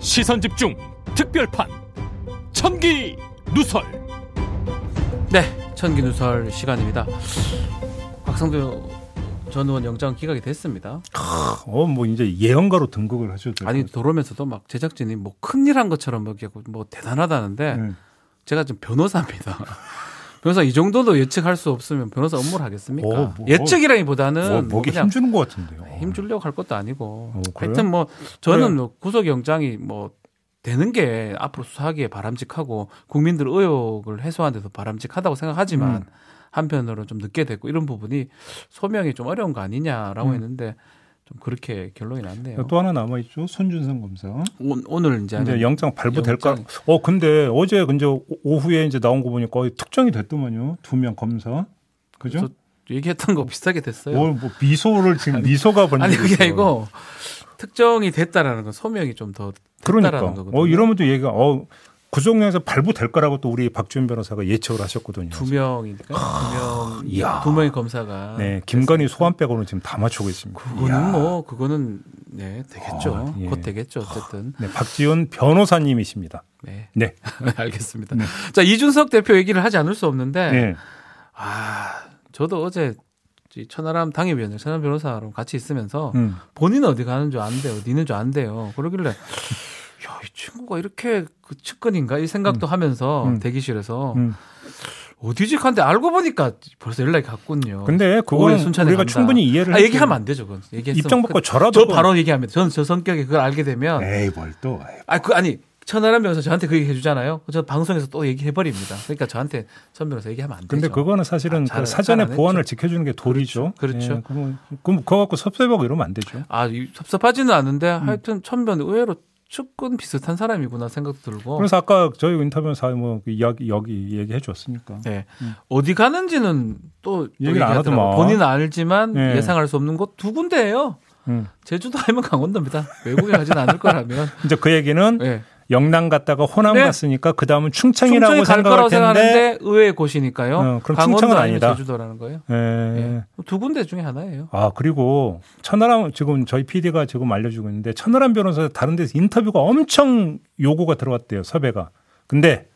시선 집중 특별판 천기 누설 네, 천기 누설 시간입니다. 박성도 전 의원 영장 기각이 됐습니다. 어, 뭐 이제 예언가로 등극을 하셔도 될것 아니. 돌아오면서도 막 제작진이 뭐 큰일 한 것처럼 뭐, 이렇게 뭐 대단하다는데 네. 제가 좀 변호사입니다. 변호사 이 정도도 예측할 수 없으면 변호사 업무를 하겠습니까? 어, 뭐, 예측이라기보다는 뭐, 뭐 목에 그냥 힘주는 것 같은데요. 힘주려고 할 것도 아니고 어? 하여튼 뭐 저는 그래. 뭐 구속영장이 뭐 되는 게 앞으로 수사하기에 바람직하고 국민들 의혹을 해소하는 데도 바람직하다고 생각하지만 음. 한편으로 좀 늦게 됐고 이런 부분이 소명이 좀 어려운 거 아니냐라고 음. 했는데 좀 그렇게 결론이 났네요. 또 하나 남아 있죠. 손준성 검사. 오, 오늘 이제, 이제 영장 발부될까? 영장. 어 근데 어제 근데 오후에 이제 나온 거 보니까 거의 특정이 됐더만요. 두 명 검사. 그죠? 얘기했던 거 비슷하게 됐어요. 뭐, 뭐 미소를 지금 미소가 번지고 아니 그게. 아니고 특정이 됐다라는 건 소명이 좀더 그러니까 됐다라는 거거든요. 어 이러면 또 얘가 어 구속영에서 발부될 거라고 또 우리 박지원 변호사가 예측을 하셨거든요. 두 명이니까 두 명. 두 명의 검사가 네, 김건희 소환 빼고는 지금 다 맞추고 있습니다. 그거는 이야. 뭐 그거는 네 되겠죠. 아, 예. 곧 되겠죠. 어쨌든 네, 박지원 변호사님이십니다. 네 네. 알겠습니다. 네. 자 이준석 대표 얘기를 하지 않을 수 없는데 네. 아 저도 어제 이 천하람 당협위원장 천하람 변호사랑 같이 있으면서 음. 본인은 어디 가는 줄 안돼요. 니는 줄 안돼요. 그러길래 야 이 친구가 이렇게 그 측근인가 이 생각도 하면서 음. 대기실에서 음. 어디지? 한데 알고 보니까 벌써 연락이 갔군요. 근데 그거는 우리가 간다. 충분히 이해를 아. 얘기하면 안 되죠. 그건 입장 바꿔 그- 저라도 저 그건- 바로 얘기하면 저는 저 성격에 그걸 알게 되면 에이 뭘 또. 아 그 아니 천하람 변호사 저한테 그 얘기 해주잖아요. 저 방송에서 또 얘기해 버립니다. 그러니까 저한테 천 변호사 얘기하면 안 근데 되죠. 그거는 사실은 아, 잘- 그 사전에 보안을 했죠. 지켜주는 게 도리죠. 그렇죠. 예, 그럼, 그럼 그거 갖고 섭섭하고 이러면 안 되죠. 아 이- 섭섭하지는 않은데 음. 하여튼 천변 의외로 측근 비슷한 사람이구나 생각도 들고. 그래서 아까 저희 인터뷰에서 뭐 이야기 여기 얘기해 줬으니까. 네. 음. 어디 가는지는 또, 또 얘기를 안. 하더만. 본인은 알지만 예. 예상할 수 없는 곳 두 군데예요. 음. 제주도 아니면 강원도입니다. 외국에 가진 않을 거라면. 이제 그 얘기는 네. 영남 갔다가 호남 네. 갔으니까 그 다음은 충청이라고 생각할 텐데. 생각하는데 의외의 곳이니까요. 어, 그럼 충청은 아니다. 제주도라는 거예요. 예. 예. 두 군데 중에 하나예요. 아 그리고 천하람 지금 저희 PD가 지금 알려주고 있는데 천하람 변호사 다른 데서 인터뷰가 엄청 요구가 들어왔대요 섭외가. 근데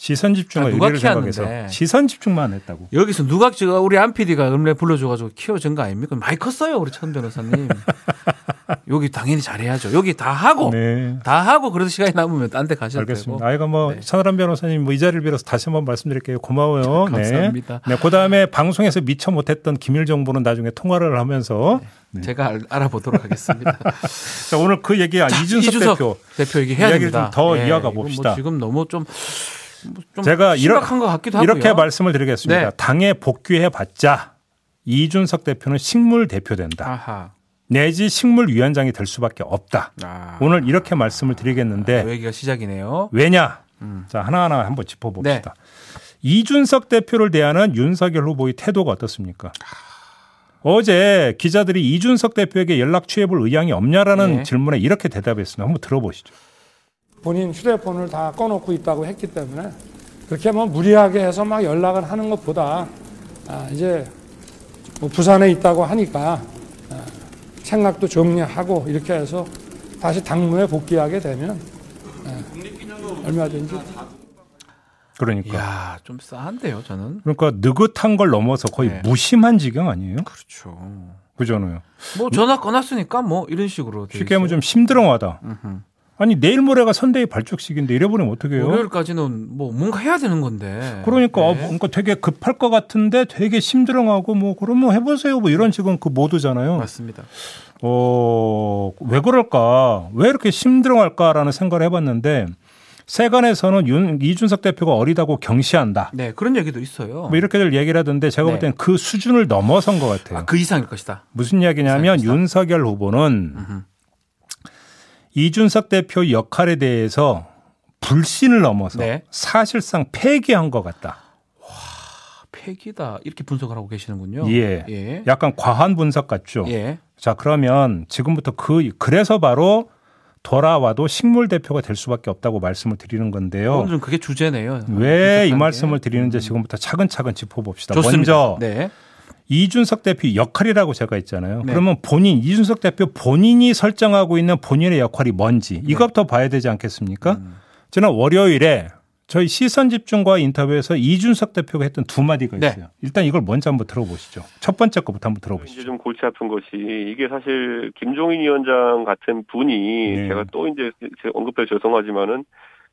시선 집중과 아, 누가 키웠는데. 시선 집중만 했다고. 여기서 누가 지금 우리 안 PD가 음래 불러줘가지고 키워준 거 아닙니까? 많이 컸어요 우리 천 변호사님. 여기 당연히 잘해야죠. 여기 다 하고 네. 다 하고 그래도 시간이 남으면 딴 데 가셔도 알겠습니다. 되고. 아이가 뭐 네. 천하람 변호사님 뭐 이 자리를 빌어서 다시 한번 말씀드릴게요. 고마워요. 감사합니다. 네. 네. 그다음에 방송에서 미처 못했던 기밀 정보는 나중에 통화를 하면서 네. 제가 알, 알아보도록 하겠습니다. 자, 오늘 그 얘기 아 자, 이준석, 이준석 대표 대표 얘기 해야 됩니다. 좀더 예, 이어가 이건 뭐 봅시다. 지금 너무 좀, 좀 제가 이러- 심각한 것 같기도 하고요. 이렇게 말씀을 드리겠습니다. 네. 당에 복귀해봤자 이준석 대표는 식물 대표된다. 아하. 내지 식물 위원장이 될 수밖에 없다. 아. 오늘 이렇게 말씀을 드리겠는데 그 얘기가 시작이네요. 왜냐? 음. 자 하나하나 한번 짚어봅시다. 이준석 대표를 대하는 윤석열 후보의 태도가 어떻습니까? 어제 기자들이 이준석 대표에게 연락 취해볼 의향이 없냐라는 네. 질문에 이렇게 대답했습니다. 한번 들어보시죠. 본인 휴대폰을 다 꺼놓고 있다고 했기 때문에 그렇게 뭐 무리하게 해서 막 연락을 하는 것보다 아, 이제 뭐 부산에 있다고 하니까 아, 생각도 정리하고 이렇게 해서 다시 당무에 복귀하게 되면 아, 얼마든지 그러니까. 이야, 좀 싸한데요, 저는. 그러니까 느긋한 걸 넘어서 거의 네. 무심한 지경 아니에요? 그렇죠. 그잖아요. 뭐 전화 꺼놨으니까 뭐 이런 식으로. 돼 쉽게 하면. 좀 심드렁하다. 아니 내일 모레가 선대의 발족식인데 이래버리면 어떡해요? 월요일까지는 뭐 뭔가 해야 되는 건데. 그러니까 어, 네. 뭔가 되게 급할 것 같은데 되게 심드렁하고 뭐 그러면 해보세요 뭐 이런 지금 그 모드잖아요. 맞습니다. 어, 왜 그럴까? 왜 이렇게 심드렁할까라는 생각을 해봤는데 세간에서는 윤, 이준석 대표가 어리다고 경시한다. 네, 그런 얘기도 있어요. 뭐 이렇게들 얘기를 하던데 제가 볼 네. 때는 그 수준을 넘어선 것 같아요. 아, 그 이상일 것이다. 무슨 이야기냐면. 윤석열 후보는 음흠. 이준석 대표 역할에 대해서 불신을 넘어서 네. 사실상 폐기한 것 같다. 폐기다 이렇게 분석을 하고 계시는군요. 예. 예. 약간 과한 분석 같죠. 예. 자, 그러면 지금부터 그 그래서 바로 돌아와도 식물 대표가 될 수밖에 없다고 말씀을 드리는 건데요. 오늘은 그게 주제네요. 왜 이 말씀을 게. 드리는지 지금부터 차근차근 짚어봅시다. 좋습니다. 먼저 네. 이준석 대표 역할이라고 제가 있잖아요. 네. 그러면 본인 이준석 대표 본인이 설정하고 있는 본인의 역할이 뭔지 이것부터 봐야 되지 않겠습니까? 음. 저는 월요일에 저희 시선 집중과 인터뷰에서 이준석 대표가 했던 두 마디가 네. 있어요. 일단 이걸 먼저 한번 들어보시죠. 첫 번째 거부터 한번 이제 들어보시죠. 좀 골치 아픈 것이 이게 사실 김종인 위원장 같은 분이 네. 제가 또 이제 언급해 죄송하지만은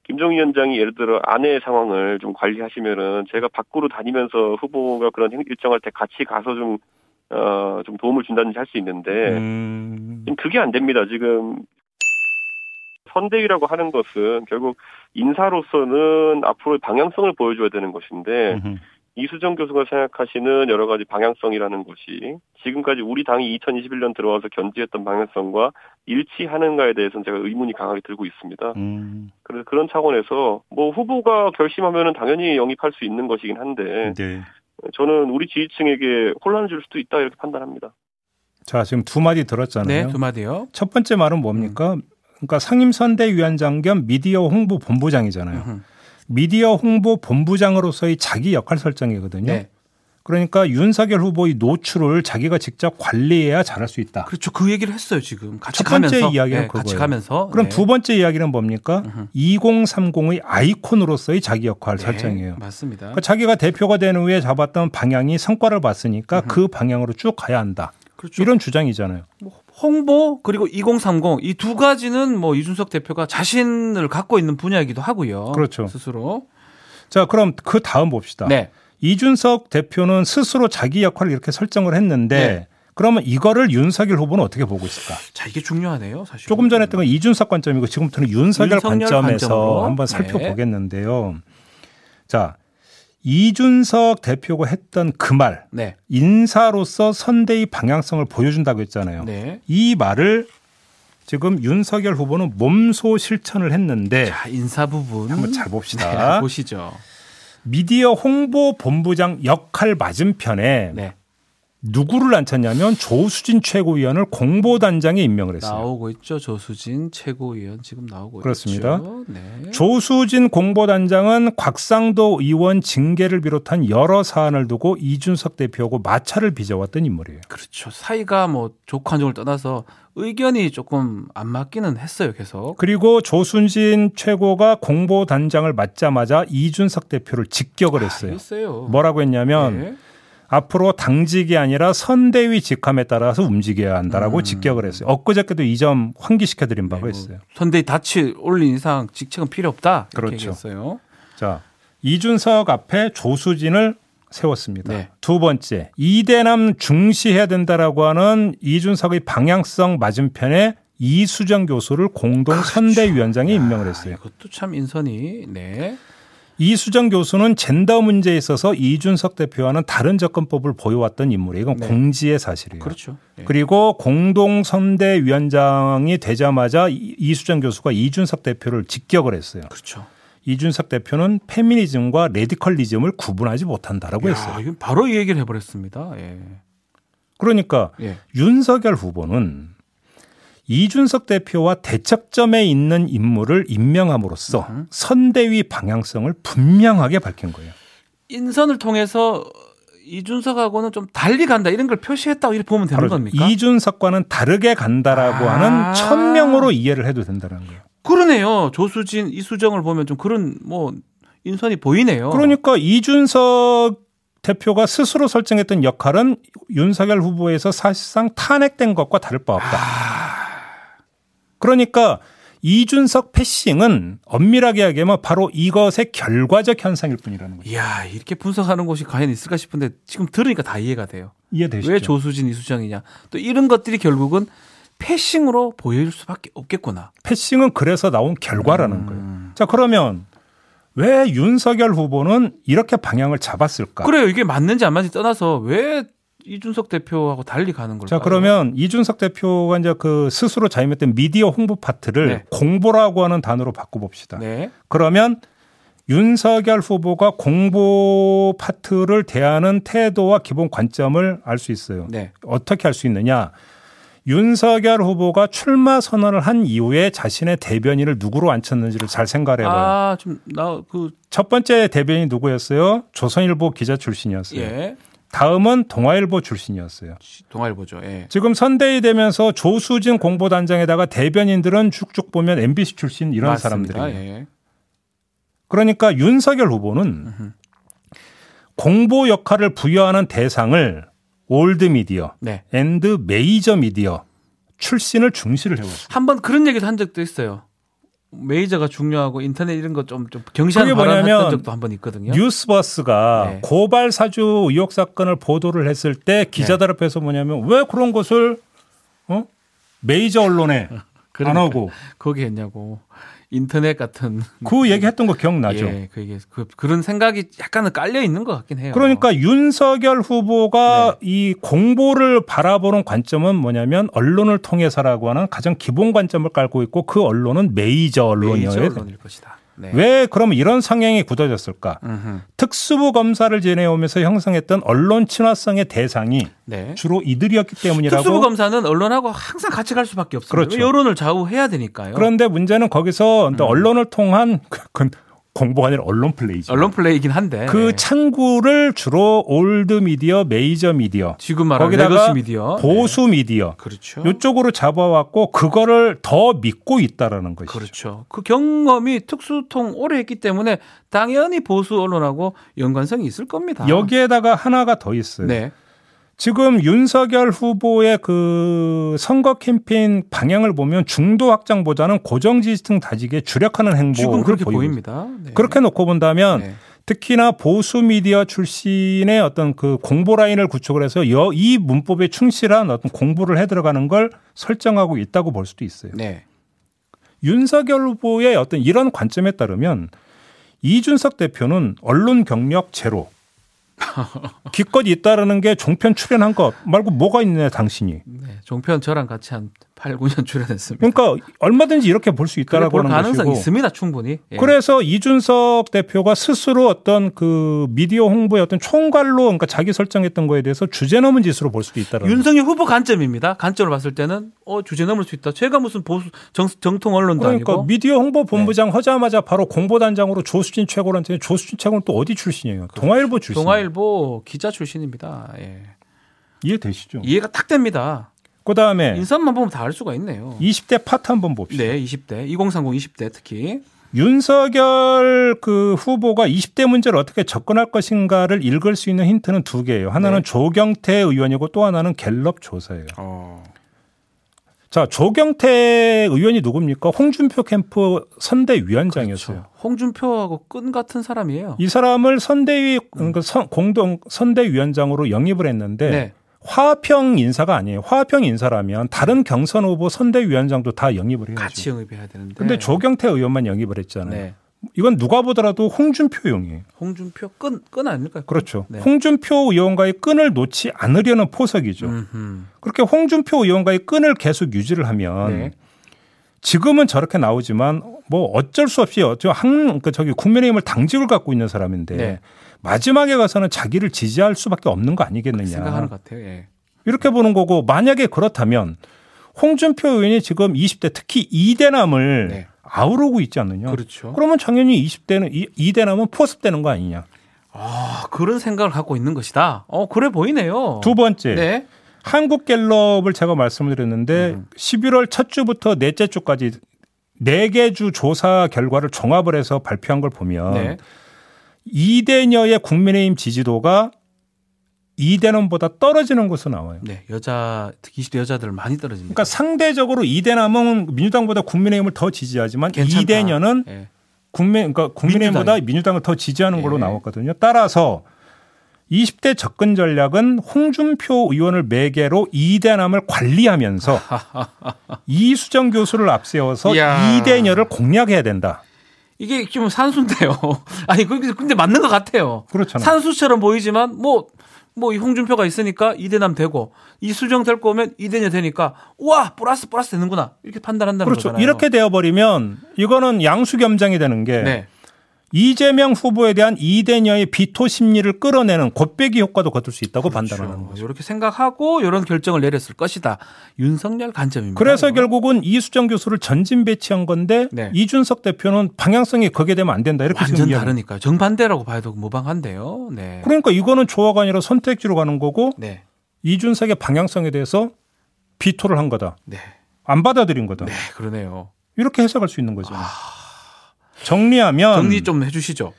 김종인 위원장이 예를 들어 아내 상황을 좀 관리하시면은 제가 밖으로 다니면서 후보가 그런 행- 일정 할 때 같이 가서 좀 어, 좀 도움을 준다든지 할 수 있는데 음, 지금 그게 안 됩니다. 지금 선대위라고 하는 것은 결국 인사로서는 앞으로의 방향성을 보여줘야 되는 것인데 음흠. 이수정 교수가 생각하시는 여러 가지 방향성이라는 것이 지금까지 우리 당이 2021년 들어와서 견지했던 방향성과 일치하는가에 대해서는 제가 의문이 강하게 들고 있습니다. 음, 그래서 그런 차원에서 뭐 후보가 결심하면은 당연히 영입할 수 있는 것이긴 한데 네. 저는 우리 지지층에게 혼란을 줄 수도 있다 이렇게 판단합니다. 자 지금 두 마디 들었잖아요. 네, 두 마디요. 첫 번째 말은 뭡니까? 음. 그러니까 상임선대위원장 겸 미디어 홍보 본부장이잖아요. 음흠. 미디어 홍보 본부장으로서의 자기 역할 설정이거든요. 네. 그러니까 윤석열 후보의 노출을 자기가 직접 관리해야 잘할 수 있다. 그렇죠. 그 얘기를 했어요, 지금. 같이 첫 번째 가면서. 이야기는 네, 같이 그거예요. 가면서. 그럼 네. 두 번째 이야기는 뭡니까? 음흠. 2030의 아이콘으로서의 자기 역할 네, 설정이에요. 맞습니다. 그러니까 자기가 대표가 된 후에 잡았던 방향이 성과를 봤으니까 그 방향으로 쭉 가야 한다. 그렇죠. 이런 주장이잖아요. 홍보 그리고 2030 이 두 가지는 뭐 이준석 대표가 자신을 갖고 있는 분야이기도 하고요. 그렇죠. 스스로. 자, 그럼 그 다음 봅시다. 네. 이준석 대표는 스스로 자기 역할을 이렇게 설정을 했는데 네. 그러면 이거를 윤석열 후보는 어떻게 보고 있을까? 자, 이게 중요하네요, 사실. 조금 전에 했던 건 이준석 관점이고 지금부터는 윤석열, 윤석열 관점에서 관점으로. 한번 네. 살펴보겠는데요. 자, 이준석 대표가 했던 그 말, 네. 인사로서 선대의 방향성을 보여준다고 했잖아요. 네. 이 말을 지금 윤석열 후보는 몸소 실천을 했는데 자, 인사 부분 한번 잘 봅시다. 네, 보시죠. 미디어 홍보 본부장 역할 맞은편에 네. 누구를 앉혔냐면 조수진 최고위원을 공보단장에 임명을 했어요. 나오고 있죠. 조수진 최고위원 지금 나오고 그렇습니다. 있죠. 네. 조수진 공보단장은 곽상도 의원 징계를 비롯한 여러 사안을 두고 이준석 대표하고 마찰을 빚어왔던 인물이에요. 그렇죠. 사이가 뭐 좋고 안 좋을 떠나서 의견이 조금 안 맞기는 했어요, 계속. 그리고 조순진 최고가 공보단장을 맡자마자 이준석 대표를 직격을 했어요. 했어요. 뭐라고 했냐면 네. 앞으로 당직이 아니라 선대위 직함에 따라서 움직여야 한다라고 음. 직격을 했어요. 엊그저께도 이 점 환기시켜 드린 바가 뭐 있어요. 선대위 다치 올린 이상 직책은 필요 없다. 이렇게 그렇죠. 얘기했어요. 자, 이준석 앞에 조수진을 세웠습니다. 네. 두 번째, 이대남 중시해야 된다라고 하는 이준석의 방향성 맞은편에 이수정 교수를 공동 선대위원장에 임명을 아, 했어요. 이것도 참 인선이 네. 이수정 교수는 젠더 문제에 있어서 이준석 대표와는 다른 접근법을 보여왔던 인물이에요. 이건 네. 공지의 사실이에요. 그렇죠. 네. 그리고 공동 선대위원장이 되자마자 이- 이수정 교수가 이준석 대표를 직격을 했어요. 그렇죠. 이준석 대표는 페미니즘과 radicalism을 구분하지 못한다라고 야, 했어요. 이건 바로 이 얘기를 해버렸습니다. 예. 그러니까 예. 윤석열 후보는 이준석 대표와 대척점에 있는 인물을 임명함으로써 음. 선대위 방향성을 분명하게 밝힌 거예요. 인선을 통해서 이준석하고는 좀 달리 간다 이런 걸 표시했다고 이렇게 보면 되는 겁니까? 이준석과는 다르게 간다라고 아. 하는 천명으로 이해를 해도 된다는 거예요. 그러네요. 조수진, 이수정을 보면 좀 그런 뭐 인선이 보이네요. 그러니까 이준석 대표가 스스로 설정했던 역할은 윤석열 후보에서 사실상 탄핵된 것과 다를 바 없다. 그러니까 이준석 패싱은 엄밀하게 이야기하면 바로 이것의 결과적 현상일 뿐이라는 거죠. 이야 이렇게 분석하는 곳이 과연 있을까 싶은데 지금 들으니까 다 이해가 돼요. 이해되시죠? 왜 조수진, 이수정이냐. 또 이런 것들이 결국은 패싱으로 보일 수밖에 없겠구나. 패싱은 그래서 나온 결과라는 음. 거예요. 자 그러면 왜 윤석열 후보는 이렇게 방향을 잡았을까? 그래요. 이게 맞는지 안 맞는지 떠나서 왜 이준석 대표하고 달리 가는 걸까요? 자 그러면 이준석 대표가 이제 그 스스로 자임했던 미디어 홍보 파트를 네. 공보라고 하는 단어로 바꿔봅시다. 네. 그러면 윤석열 후보가 공보 파트를 대하는 태도와 기본 관점을 알 수 있어요. 네. 어떻게 할 수 있느냐? 윤석열 후보가 출마 선언을 한 이후에 자신의 대변인을 누구로 앉혔는지를 잘 생각을 해봐요. 아, 좀 나 그 첫 번째 대변인이 누구였어요? 조선일보 기자 출신이었어요. 예. 다음은 동아일보 출신이었어요. 동아일보죠. 예. 지금 선대위 되면서 조수진 공보단장에다가 대변인들은 쭉쭉 보면 MBC 출신 이런 맞습니다. 사람들이에요. 예. 그러니까 윤석열 후보는 공보 역할을 부여하는 대상을 old 미디어 네. and 메이저 미디어 출신을 중시를 해왔어요. 한번 그런 얘기도 한 적도 있어요. 메이저가 중요하고 인터넷 이런 거 좀 좀 경시하는 발언했던 적도 한 번 있거든요. 뉴스버스가 네. 고발 사주 의혹 사건을 보도를 했을 때 기자들 앞에서 뭐냐면 왜 그런 것을 어? 메이저 언론에 안 그러니까 하고 거기 했냐고. 인터넷 같은 그 얘기했던 거 기억나죠? 예, 그게 그, 그런 생각이 약간은 깔려 있는 것 같긴 해요. 그러니까 윤석열 후보가 네. 이 공보를 바라보는 관점은 뭐냐면 언론을 통해서라고 하는 가장 기본 관점을 깔고 있고 그 언론은 메이저 언론이어야 메이저 돼. 언론일 것이다. 네. 왜 그러면 이런 성향이 굳어졌을까? 음흠. 특수부 검사를 지내오면서 형성했던 언론 친화성의 대상이 네. 주로 이들이었기 때문이라고. 특수부 검사는 언론하고 항상 같이 갈 수밖에 없습니다. 그렇죠. 여론을 좌우해야 되니까요. 그런데 문제는 거기서 음. 또 언론을 통한 그 공보가 아니라 언론 플레이죠. 언론 플레이긴 한데 그 네. 창구를 주로 old 미디어, 메이저 미디어, 지금 말하는 거기다가 미디어 보수 미디어 네. 그렇죠. 이쪽으로 잡아왔고 그거를 더 믿고 있다라는 것이죠. 그렇죠. 그 경험이 특수통 오래 했기 때문에 당연히 보수 언론하고 연관성이 있을 겁니다. 여기에다가 하나가 더 있어요. 네. 지금 윤석열 후보의 그 선거 캠페인 방향을 보면 중도 확장보다는 고정 지지층 다지기에 주력하는 행보를 지금 그렇게 보입니다. 네. 그렇게 놓고 본다면 네. 특히나 보수 미디어 출신의 어떤 그 공보 라인을 구축을 해서 여, 이 문법에 충실한 어떤 공부를 해 들어가는 걸 설정하고 있다고 볼 수도 있어요. 네. 윤석열 후보의 어떤 이런 관점에 따르면 이준석 대표는 언론 경력 제로. 기껏 있다라는 게 종편 출연한 것 말고 뭐가 있냐 당신이. 네. 종편 저랑 같이 한 8, 9년 출연했습니다. 그러니까 얼마든지 이렇게 볼 수 있다라고 볼 하는 가능성 것이고. 있습니다. 충분히. 예. 그래서 이준석 대표가 스스로 어떤 그 미디어 홍보의 어떤 총괄로 그러니까 자기 설정했던 거에 대해서 주제 넘은 짓으로 볼 수도 있다라는. 윤석열 후보 관점입니다. 관점을 봤을 때는 어 주제 넘을 수 있다. 제가 무슨 보수 정, 정통 언론도 그러니까 아니고 네. 미디어 홍보 본부장 하자마자 바로 공보단장으로 조수진 최고한테 조수진 최고는 또 어디 출신이에요? 동아일보 출신. 동아일보 기자 출신입니다. 예. 이해되시죠? 이해가 딱 됩니다. 그다음에 인선만 보면 다 알 수가 있네요. 20대 파트 한번 봅시다. 네, 20대, 2030 20대 특히 윤석열 그 후보가 20대 문제를 어떻게 접근할 것인가를 읽을 수 있는 힌트는 두 개예요. 하나는 네. 조경태 의원이고 또 하나는 갤럽 조사예요. 어. 자, 조경태 의원이 누굽니까? 홍준표 캠프 선대위원장이었어요. 그렇죠. 홍준표하고 끈 같은 사람이에요. 이 사람을 선대위 그러니까 선- 공동 선대위원장으로 영입을 했는데 네. 화평 인사가 아니에요. 화평 인사라면 다른 경선 후보 선대위원장도 다 영입을 해야죠. 같이 영입해야 되는데. 근데 조경태 의원만 영입을 했잖아요. 네. 이건 누가 보더라도 홍준표용이에요. 홍준표 끈, 끈 아닐까요? 그렇죠. 네. 홍준표 의원과의 끈을 놓지 않으려는 포석이죠. 음흠. 그렇게 홍준표 의원과의 끈을 계속 유지를 하면 네. 지금은 저렇게 나오지만 뭐 어쩔 수 없이 저 한, 그러니까 저기 국민의힘을 당직을 갖고 있는 사람인데 네. 마지막에 가서는 자기를 지지할 수밖에 없는 거 아니겠느냐. 생각하는 것 같아요. 예. 이렇게 보는 거고 만약에 그렇다면 홍준표 의원이 지금 20대 특히 이대남을 네. 아우르고 있지 않느냐. 그렇죠. 그러면 당연히 20대는 이- 이대남은 포섭되는 거 아니냐. 아, 그런 생각을 갖고 있는 것이다. 어, 그래 보이네요. 두 번째. 네. 한국갤럽을 제가 말씀을 드렸는데 음. 11월 첫 주부터 넷째 주까지 네 개 주 조사 결과를 종합을 해서 발표한 걸 보면 네. 이대녀의 국민의힘 지지도가 이대남보다 떨어지는 것으로 나와요. 네. 여자, 특히 20대 여자들 많이 떨어집니다. 그러니까 상대적으로 이대남은 민주당보다 국민의힘을 더 지지하지만 괜찮다. 이대녀는 예. 국민 그러니까 국민의힘보다. 민주당을 더 지지하는 걸로 예. 나왔거든요. 따라서 20대 접근 전략은 홍준표 의원을 매개로 이대남을 관리하면서 이수정 교수를 앞세워서. 이대녀를 공략해야 된다. 이게 좀 산수인데요. 아니, 그- 근데 맞는 것 같아요. 그렇잖아요. 산수처럼 보이지만 뭐, 뭐, 이 홍준표가 있으니까 이대남 되고, 이수정 될 거면 이대녀 되니까, 우와! 플러스, 플러스 되는구나. 이렇게 판단한다는 그렇죠. 거잖아요. 이렇게 되어버리면 이거는 양수겸장이 되는 게 네. 이재명 후보에 대한 이대녀의 비토 심리를 끌어내는 곱빼기 효과도 거둘 수 있다고 판단하는 거죠. 이렇게 생각하고 이런 결정을 내렸을 것이다. 윤석열 관점입니다. 그래서 이거. 결국은 이수정 교수를 전진 배치한 건데 네. 이준석 대표는 방향성이 그게 되면 안 된다 이렇게 완전 다르니까요. 정반대라고 봐도 무방한데요. 네. 그러니까 이거는 조화가 아니라 선택지로 가는 거고 네. 이준석의 방향성에 대해서 비토를 한 거다. 네. 안 받아들인 거다. 네, 그러네요. 이렇게 해석할 수 있는 거죠. 정리하면 정리 좀 해주시죠.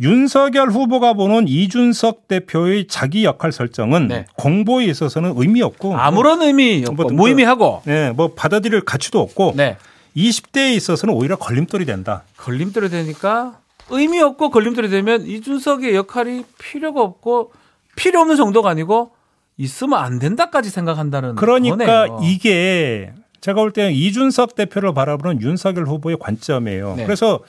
윤석열 후보가 보는 이준석 대표의 자기 역할 설정은 네. 공보에 있어서는 의미 없고 아무런 의미 없고 뭐 등- 무의미하고. 네, 뭐 받아들일 가치도 없고 네. 20대에 있어서는 오히려 걸림돌이 된다. 걸림돌이 되니까 의미 없고 걸림돌이 되면 이준석의 역할이 필요가 없고 필요 없는 정도가 아니고 있으면 안 된다까지 생각한다는 그러니까 거네요. 이게 제가 볼 때는 이준석 대표를 바라보는 윤석열 후보의 관점이에요. 네. 그래서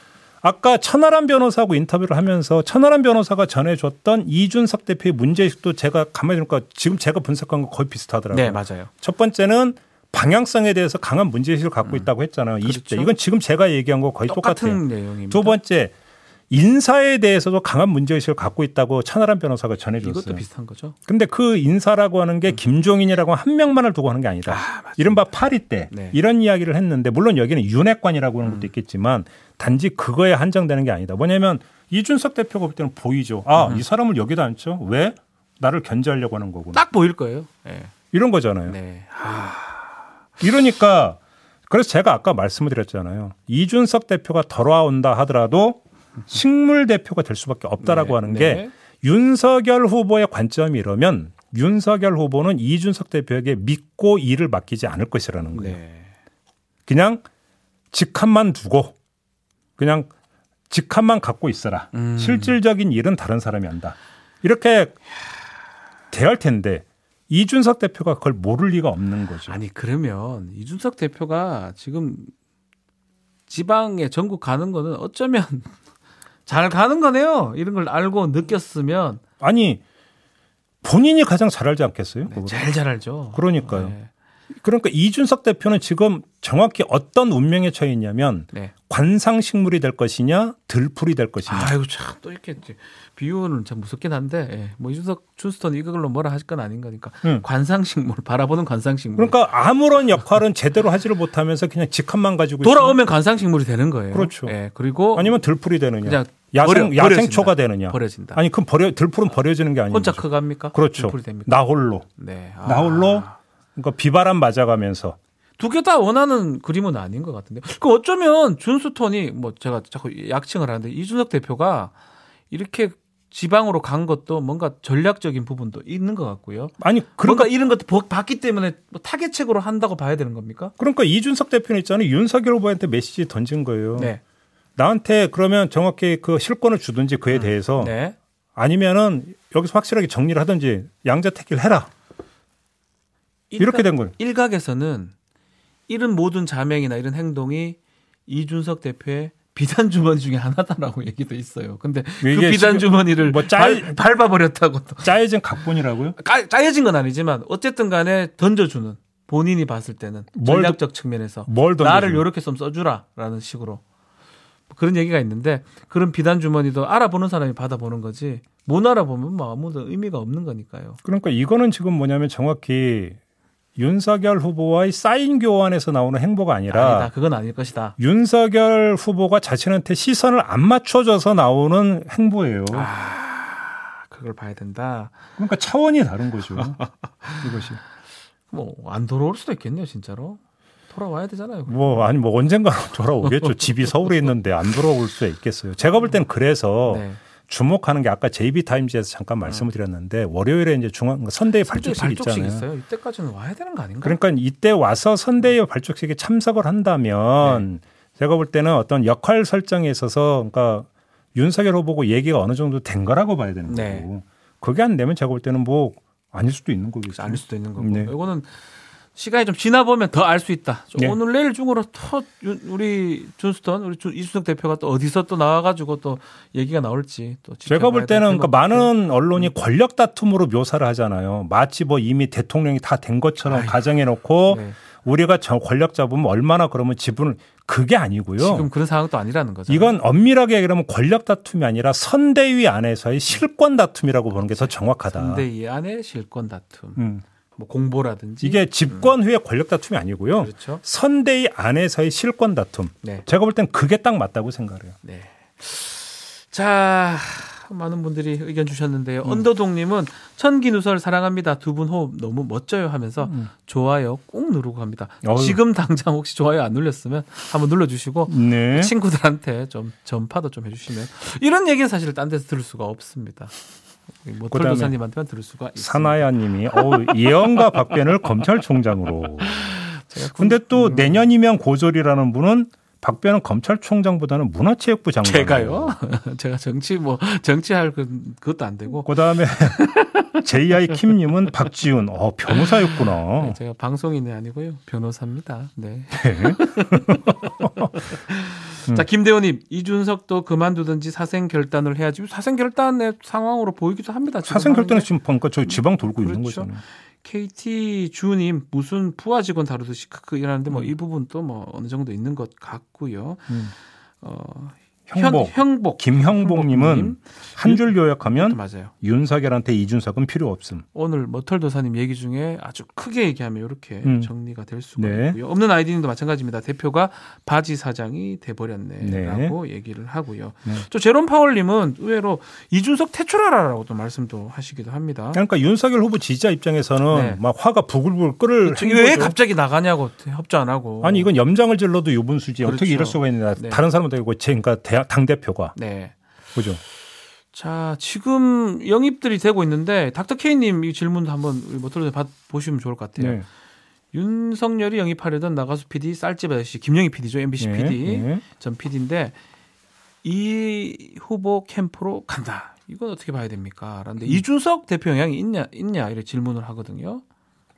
아까 천하람 변호사하고 인터뷰를 하면서 천하람 변호사가 전해줬던 이준석 대표의 문제의식도 제가 가만히 보니까 지금 제가 분석한 거 거의 비슷하더라고요. 네, 맞아요. 첫 번째는 방향성에 대해서 강한 문제의식을 갖고 있다고 했잖아요. 20대. 그렇죠. 이건 지금 제가 얘기한 거 거의 똑같아요. 똑같은 내용입니다. 두 번째 인사에 대해서도 강한 문제의식을 갖고 있다고 천하람 변호사가 전해줬어요. 이것도 비슷한 거죠. 근데 그 인사라고 하는 게 김종인이라고 한 명만을 두고 하는 게 아니다. 이른바 파리 때 네. 이런 이야기를 했는데 물론 여기는 윤핵관이라고 하는 것도 있겠지만 단지 그거에 한정되는 게 아니다. 뭐냐면 이준석 대표가 볼 때는 보이죠. 아, 이 사람을 여기다 앉죠? 왜? 나를 견제하려고 하는 거구나. 딱 보일 거예요. 네. 이런 거잖아요. 네. 아, 이러니까 그래서 제가 아까 말씀을 드렸잖아요. 이준석 대표가 돌아온다 하더라도 식물 대표가 될 수밖에 없다라고 네, 하는 네. 게 윤석열 후보의 관점이 이러면 윤석열 후보는 이준석 대표에게 믿고 일을 맡기지 않을 것이라는 거예요. 네. 그냥 직함만 두고 그냥 직함만 갖고 있어라. 음. 실질적인 일은 다른 사람이 한다. 이렇게 대할 텐데 이준석 대표가 그걸 모를 리가 없는 거죠. 아니 그러면 이준석 대표가 지금 지방에 전국 가는 거는 어쩌면 잘 가는 거네요. 이런 걸 알고 느꼈으면 아니 본인이 가장 잘 알지 않겠어요? 네? 제일 잘 알죠. 그러니까요. 네. 그러니까 이준석 대표는 지금 정확히 어떤 운명에 처해 있냐면 네. 관상식물이 될 것이냐 들풀이 될 것이냐. 아이고 참또 이렇게 비유는 참 무섭긴 한데 예. 뭐 이준석 준스톤 이걸로 뭐라 하실 건 아닌 거니까 응. 관상식물 바라보는 관상식물 그러니까 아무런 역할은 제대로 하지를 못하면서 그냥 직함만 가지고 돌아오면 관상식물이 되는 거예요. 그렇죠. 예. 그리고 아니면 들풀이 되느냐. 그냥 야생 버려- 야생초가. 되느냐. 버려진다. 아니 그럼 버려 들풀은 버려지는 게 아니죠. 혼자 커갑니까? 그렇죠. 나 홀로 네. 아. 나 홀로 그러니까 비바람 맞아가면서 두 개 다 원하는 그림은 아닌 것 같은데. 그 어쩌면 준스톤이 뭐 제가 자꾸 약칭을 하는데 이준석 대표가 이렇게 지방으로 간 것도 뭔가 전략적인 부분도 있는 것 같고요. 아니 그러니까 이런 것도 보- 봤기 때문에 뭐 타겟책으로 한다고 봐야 되는 겁니까? 그러니까 이준석 대표는 있잖아요. 윤석열 후보한테 메시지 던진 거예요. 네. 나한테 그러면 정확히 그 실권을 주든지 그에 대해서 네. 아니면은 여기서 확실하게 정리를 하든지 양자택일 해라. 이렇게 된 거예요. 일각에서는 이런 모든 자명이나 이런 행동이 이준석 대표의 비단 주머니 중에 하나다라고 얘기도 있어요. 근데 그 비단 주머니를 뭐 밟아 버렸다고 또. 짜여진 각본이라고요? 까- 짜여진 건 아니지만 어쨌든 간에 던져주는 본인이 봤을 때는 뭘 전략적 측면에서 뭘? 나를 요렇게 좀 써주라라는 식으로 그런 얘기가 있는데 그런 비단 주머니도 알아보는 사람이 받아보는 거지 못 알아보면 뭐 아무도 의미가 없는 거니까요. 그러니까 이거는 지금 뭐냐면 정확히 윤석열 후보와의 사인 교환에서 나오는 행보가 아니라 아니다, 그건 아닐 것이다. 윤석열 후보가 자신한테 시선을 안 맞춰줘서 나오는 행보예요. 아, 그걸 봐야 된다. 그러니까 차원이 다른 거죠. 이것이. 뭐 안 돌아올 수도 있겠네요, 진짜로. 돌아와야 되잖아요. 뭐 아니 뭐 언젠가는 돌아오겠죠. 집이 서울에 있는데 안 돌아올 수 있겠어요. 제가 볼 때는 그래서 네. 주목하는 게 아까 JB 타임즈에서 잠깐 말씀을 드렸는데 월요일에 이제 중앙 선대위 발족식 발족식 있잖아요. 있어요. 이때까지는 와야 되는 거 아닌가? 그러니까 이때 와서 선대위 발족식에 참석을 한다면 네. 제가 볼 때는 어떤 역할 설정에 있어서 그러니까 윤석열 후보고 얘기가 어느 정도 된 거라고 봐야 되는 네. 거고 그게 안 되면 제가 볼 때는 뭐 아닐 수도 있는 거겠죠. 아닐 수도 있는 거고. 네. 이거는 시간이 좀 지나 보면 더 알 수 있다. 좀 네. 오늘 내일 중으로 또 유- 우리 준스턴 우리 주- 이준석 대표가 또 어디서 또 나와가지고 또 얘기가 나올지 또 제가 볼 때는 될 그러니까 것 같아요. 많은 언론이 권력 다툼으로 묘사를 하잖아요. 마치 뭐 이미 대통령이 다 된 것처럼 아이. 가정해 놓고 네. 우리가 저 권력 잡으면 얼마나 그러면 지분을 그게 아니고요. 지금 그런 상황도 아니라는 거죠. 이건 엄밀하게 얘기하면 권력 다툼이 아니라 선대위 안에서의 실권 다툼이라고 보는 게 더 정확하다. 선대위 안에 실권 다툼, 음. 뭐 공보라든지 이게 집권 후에 권력 다툼이 아니고요. 그렇죠. 선대위 안에서의 실권 다툼. 네. 제가 볼 땐 그게 딱 맞다고 생각해요. 네. 자, 많은 분들이 의견 주셨는데요. 언더동님은 천기 누설 사랑합니다. 두 분 호흡 너무 멋져요 하면서 좋아요 꼭 누르고 갑니다. 어휴. 지금 당장 혹시 좋아요 안 눌렸으면 한번 눌러주시고 네. 친구들한테 좀 전파도 좀 해주시면 이런 얘기는 사실 딴 데서 들을 수가 없습니다. 모털 그다음에 도사님한테만 들을 수가 있습니다. 사나야님이 어우, 예언과 박변을 검찰총장으로. 근데 또 음. 내년이면 고졸이라는 분은 박변은 검찰총장보다는 문화체육부 장관. 제가요? 제가 정치 뭐 정치할 그, 그것도 안 되고 그다음에 JI 킴님은 박지훈. 어 변호사였구나. 네, 제가 방송인이 아니고요 변호사입니다. 네. 음. 자 김대호님 이준석도 그만두든지 사생 결단을 해야지 사생 결단의 상황으로 보이기도 합니다. 사생 결단은 하는데. 지금 보니까 저 지방 돌고 있는 그렇죠. 거잖아요. KT 주님 무슨 부하 직원 다루듯이 크크 이러는데 뭐 이 부분도 뭐 어느 정도 있는 것 같고요. 음. 어, 형복. 현, 형복 김형복님은 형복님. 한줄 요약하면 맞아요. 윤석열한테 이준석은 필요 없음. 오늘 머털 도사님 얘기 중에 아주 크게 얘기하면 이렇게 음. 정리가 될 수가 네. 있고요. 없는 아이디님도 마찬가지입니다. 대표가 바지 사장이 돼버렸네라고 네. 얘기를 하고요. 네. 또 제롬 파월님은 의외로 이준석 퇴출하라라고도 말씀도 하시기도 합니다. 그러니까 윤석열 후보 지지자 입장에서는 네. 막 화가 부글부글 끓을 그렇죠. 왜 갑자기 나가냐고 협조 안 하고. 아니 이건 염장을 질러도 유분수지 그렇죠. 어떻게 이럴 수가 있냐. 네. 다른 제 그러니까 당 대표가 네. 그죠. 자, 지금 영입들이 되고 있는데 닥터 K님 이 질문도 한번 모털에 받 보시면 좋을 것 같아요. 네. 윤석열이 영입하려던 나가수 PD 쌀집 아저씨 김영희 PD죠 MBC 네. PD 네. 전 PD인데 이 후보 캠프로 간다. 이건 어떻게 봐야 됩니까? 그런데 이준석 대표 영향이 있냐 있냐 이렇게 질문을 하거든요.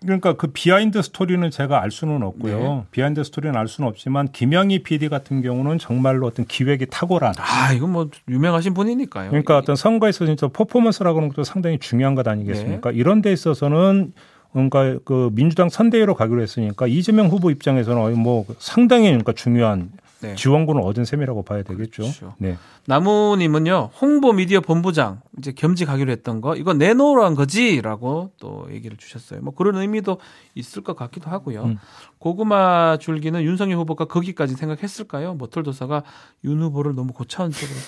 그러니까 그 behind 스토리는 제가 알 수는 없고요. 네. behind 스토리는 알 수는 없지만 김영희 PD 같은 경우는 정말로 어떤 기획이 탁월한. 아 이건 뭐 유명하신 분이니까요. 그러니까 어떤 선거에서 진짜 퍼포먼스라고 하는 것도 상당히 중요한 것 아니겠습니까? 네. 이런 데 있어서는 뭔가 그 민주당 선대위로 가기로 했으니까 이재명 후보 입장에서는 뭐 상당히 그러니까 중요한 네. 지원군을 얻은 셈이라고 봐야 되겠죠. 그렇죠. 네. 나무님은요 홍보 미디어 본부장 이제 겸직하기로 했던 거 이거 내놓으란 거지라고 또 얘기를 주셨어요. 뭐 그런 의미도 있을 것 같기도 하고요. 음. 고구마 줄기는 윤석열 후보가 거기까지 생각했을까요? 모털도사가 윤 후보를 너무 고차원적으로.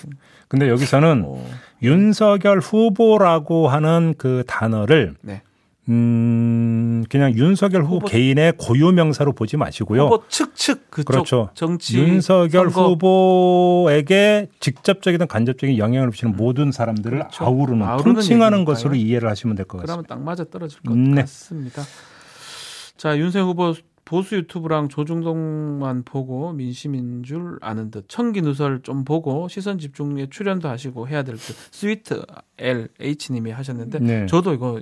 근데 여기서는 어, 윤석열 후보라고 하는 그 단어를 네. 음 그냥 윤석열 후보, 후보- 개인의 고유 명사로 보지 마시고요. 후보 측측 그쪽 그렇죠. 정치 윤석열 선거 후보에게 직접적이든 간접적인 영향을 미치는 모든 사람들을 그렇죠. 아우르는 아우르는 통칭하는 얘기니까요. 것으로 이해를 하시면 될것 그러면 같습니다. 딱 맞아 떨어질 것 네. 같습니다. 자 윤석열 후보 보수 유튜브랑 조중동만 보고 민심인 줄 아는 듯 청기 누설 좀 보고 시선 집중에 출연도 하시고 해야 될 듯 스위트 L H님이 하셨는데 네. 저도 이거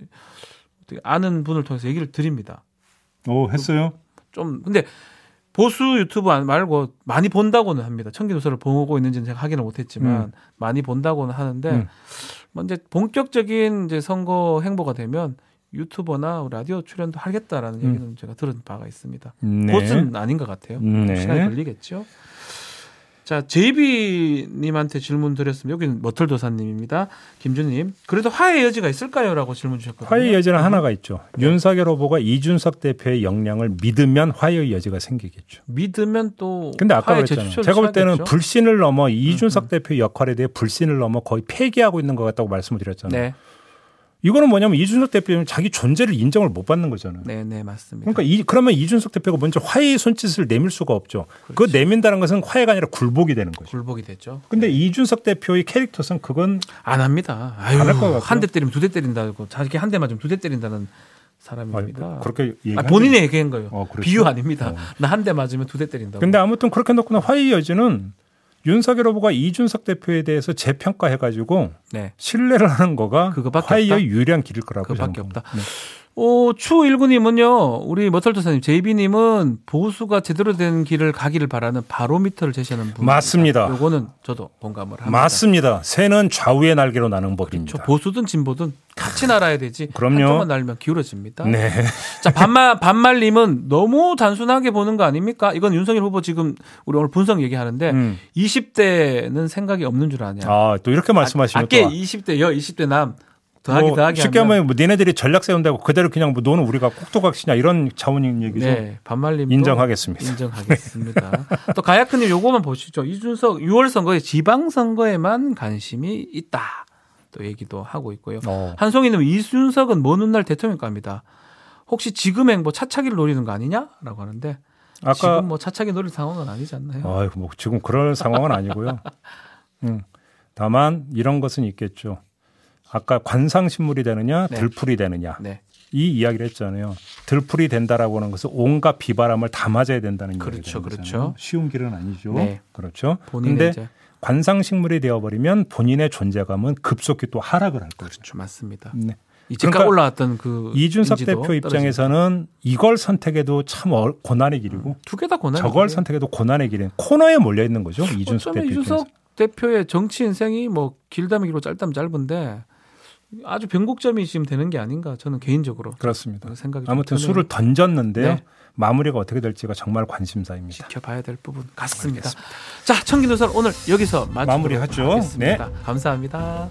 아는 분을 통해서 얘기를 드립니다. 오 했어요? 좀 근데 보수 유튜브 안- 말고 많이 본다고는 합니다. 청기 누설을 보고 있는지는 제가 확인을 못했지만 음. 많이 본다고는 하는데 음. 뭐 이제 본격적인 이제 선거 행보가 되면 유튜버나 라디오 출연도 하겠다라는 음. 얘기는 제가 들은 바가 있습니다. 네. 곧은 아닌 것 같아요. 네. 시간이 걸리겠죠. 자, 제이비님한테 질문 드렸습니다. 여기는 머털도사님입니다. 김준님. 그래도 화해 여지가 있을까요? 라고 질문 주셨거든요. 화해 여지는 하나가 있죠. 윤석열 후보가 이준석 대표의 역량을 믿으면 화해의 여지가 생기겠죠. 믿으면 또. 근데 아까 그랬잖아요. 제가 볼 때는 취하겠죠? 불신을 넘어 이준석 대표의 역할에 대해 불신을 넘어 거의 폐기하고 있는 것 같다고 말씀을 드렸잖아요. 네. 이거는 뭐냐면 이준석 대표는 자기 존재를 인정을 못 받는 거잖아요. 네, 네, 맞습니다. 그러니까 이, 그러면 이준석 대표가 먼저 화해의 손짓을 내밀 수가 없죠. 그 그렇죠. 내민다는 것은 화해가 아니라 굴복이 되는 거죠. 굴복이 됐죠. 근데 이준석 대표의 캐릭터상 그건 안 합니다. 아유, 안할것 같아요. 한대 때리면 두 대 때린다고 자기 한 대 맞으면 두 대 때린다는 아니, 사람입니다. 그렇게 얘기 아, 본인이 얘기한 거예요. 어? 비유 아닙니다. 어. 나한 대 맞으면 두 대 때린다고. 근데 아무튼 그렇게 놓고는 화해의 여지는 윤석열 후보가 이준석 대표에 대해서 재평가해가지고 네. 신뢰를 하는 거가 그거밖에 없다? 유리한 길일 거라고 그거밖에 저는 없다. 봅니다. 오, 추19님은요, 우리 머털도사님, 제이비님은 보수가 제대로 된 길을 가기를 바라는 바로미터를 제시하는 분. 맞습니다. 요거는 저도 공감을 합니다. 맞습니다. 새는 좌우의 날개로 나는 법입니다. 저 보수든 진보든 같이 날아야 되지. 그럼요. 한쪽만 날면 기울어집니다. 네. 자, 반말, 반말님은 너무 단순하게 보는 거 아닙니까? 이건 윤석열 후보 지금 우리 오늘 분석 얘기하는데 음. 20대는 생각이 없는 줄 아냐. 아, 또 이렇게 말씀하시면 아께 또 20대 여 20대 남 더하기 뭐 더하기 쉽게 하면 뭐 니네들이 전략 세운다고 그대로 그냥 뭐 너는 우리가 꼭두각시냐 이런 차원인 얘기죠. 네, 반말님 인정하겠습니다. 인정하겠습니다. 또 가야크님 요거만 보시죠. 이준석 6월 선거에 지방 선거에만 관심이 있다. 또 얘기도 하고 있고요. 어. 한송이는 이준석은 먼 훗날 대통령감이다. 혹시 지금 행보 차차기를 노리는 거 아니냐라고 하는데 아까 지금 뭐 차차기 노릴 상황은 아니지 않나요? 아유, 뭐 지금 그럴 상황은 아니고요. 음. 다만 이런 것은 있겠죠. 아까 관상신물이 되느냐, 네. 들풀이 되느냐. 네, 이 이야기를 했잖아요. 들풀이 된다라고 하는 것은 온갖 비바람을 다 맞아야 된다는 그렇죠, 이야기잖아요. 그렇죠. 쉬운 길은 아니죠. 네. 그렇죠. 이제 관상식물이 되어버리면 본인의 존재감은 급속히 또 하락을 할 거죠. 그렇죠, 맞습니다. 네. 이제까 그러니까 올라왔던 그 이준석 대표 입장에서는 이걸 선택해도 참 어- 고난의 길이고 두개 다 고난. 저걸 선택해도 고난의 길인 코너에 몰려 있는 거죠. 이준석 대표. 이준석 대표의 정치 인생이 뭐 길다면 길고 짧다면 짧은데 아주 변곡점이 지금 되는 게 아닌가 저는 개인적으로 그렇습니다. 생각이 좀 아무튼. 수를 던졌는데요. 네. 마무리가 어떻게 될지가 정말 관심사입니다. 지켜봐야 될 부분 같습니다. 자, 청기 누설 오늘 여기서 마무리하죠. 네. 하겠습니다. 감사합니다.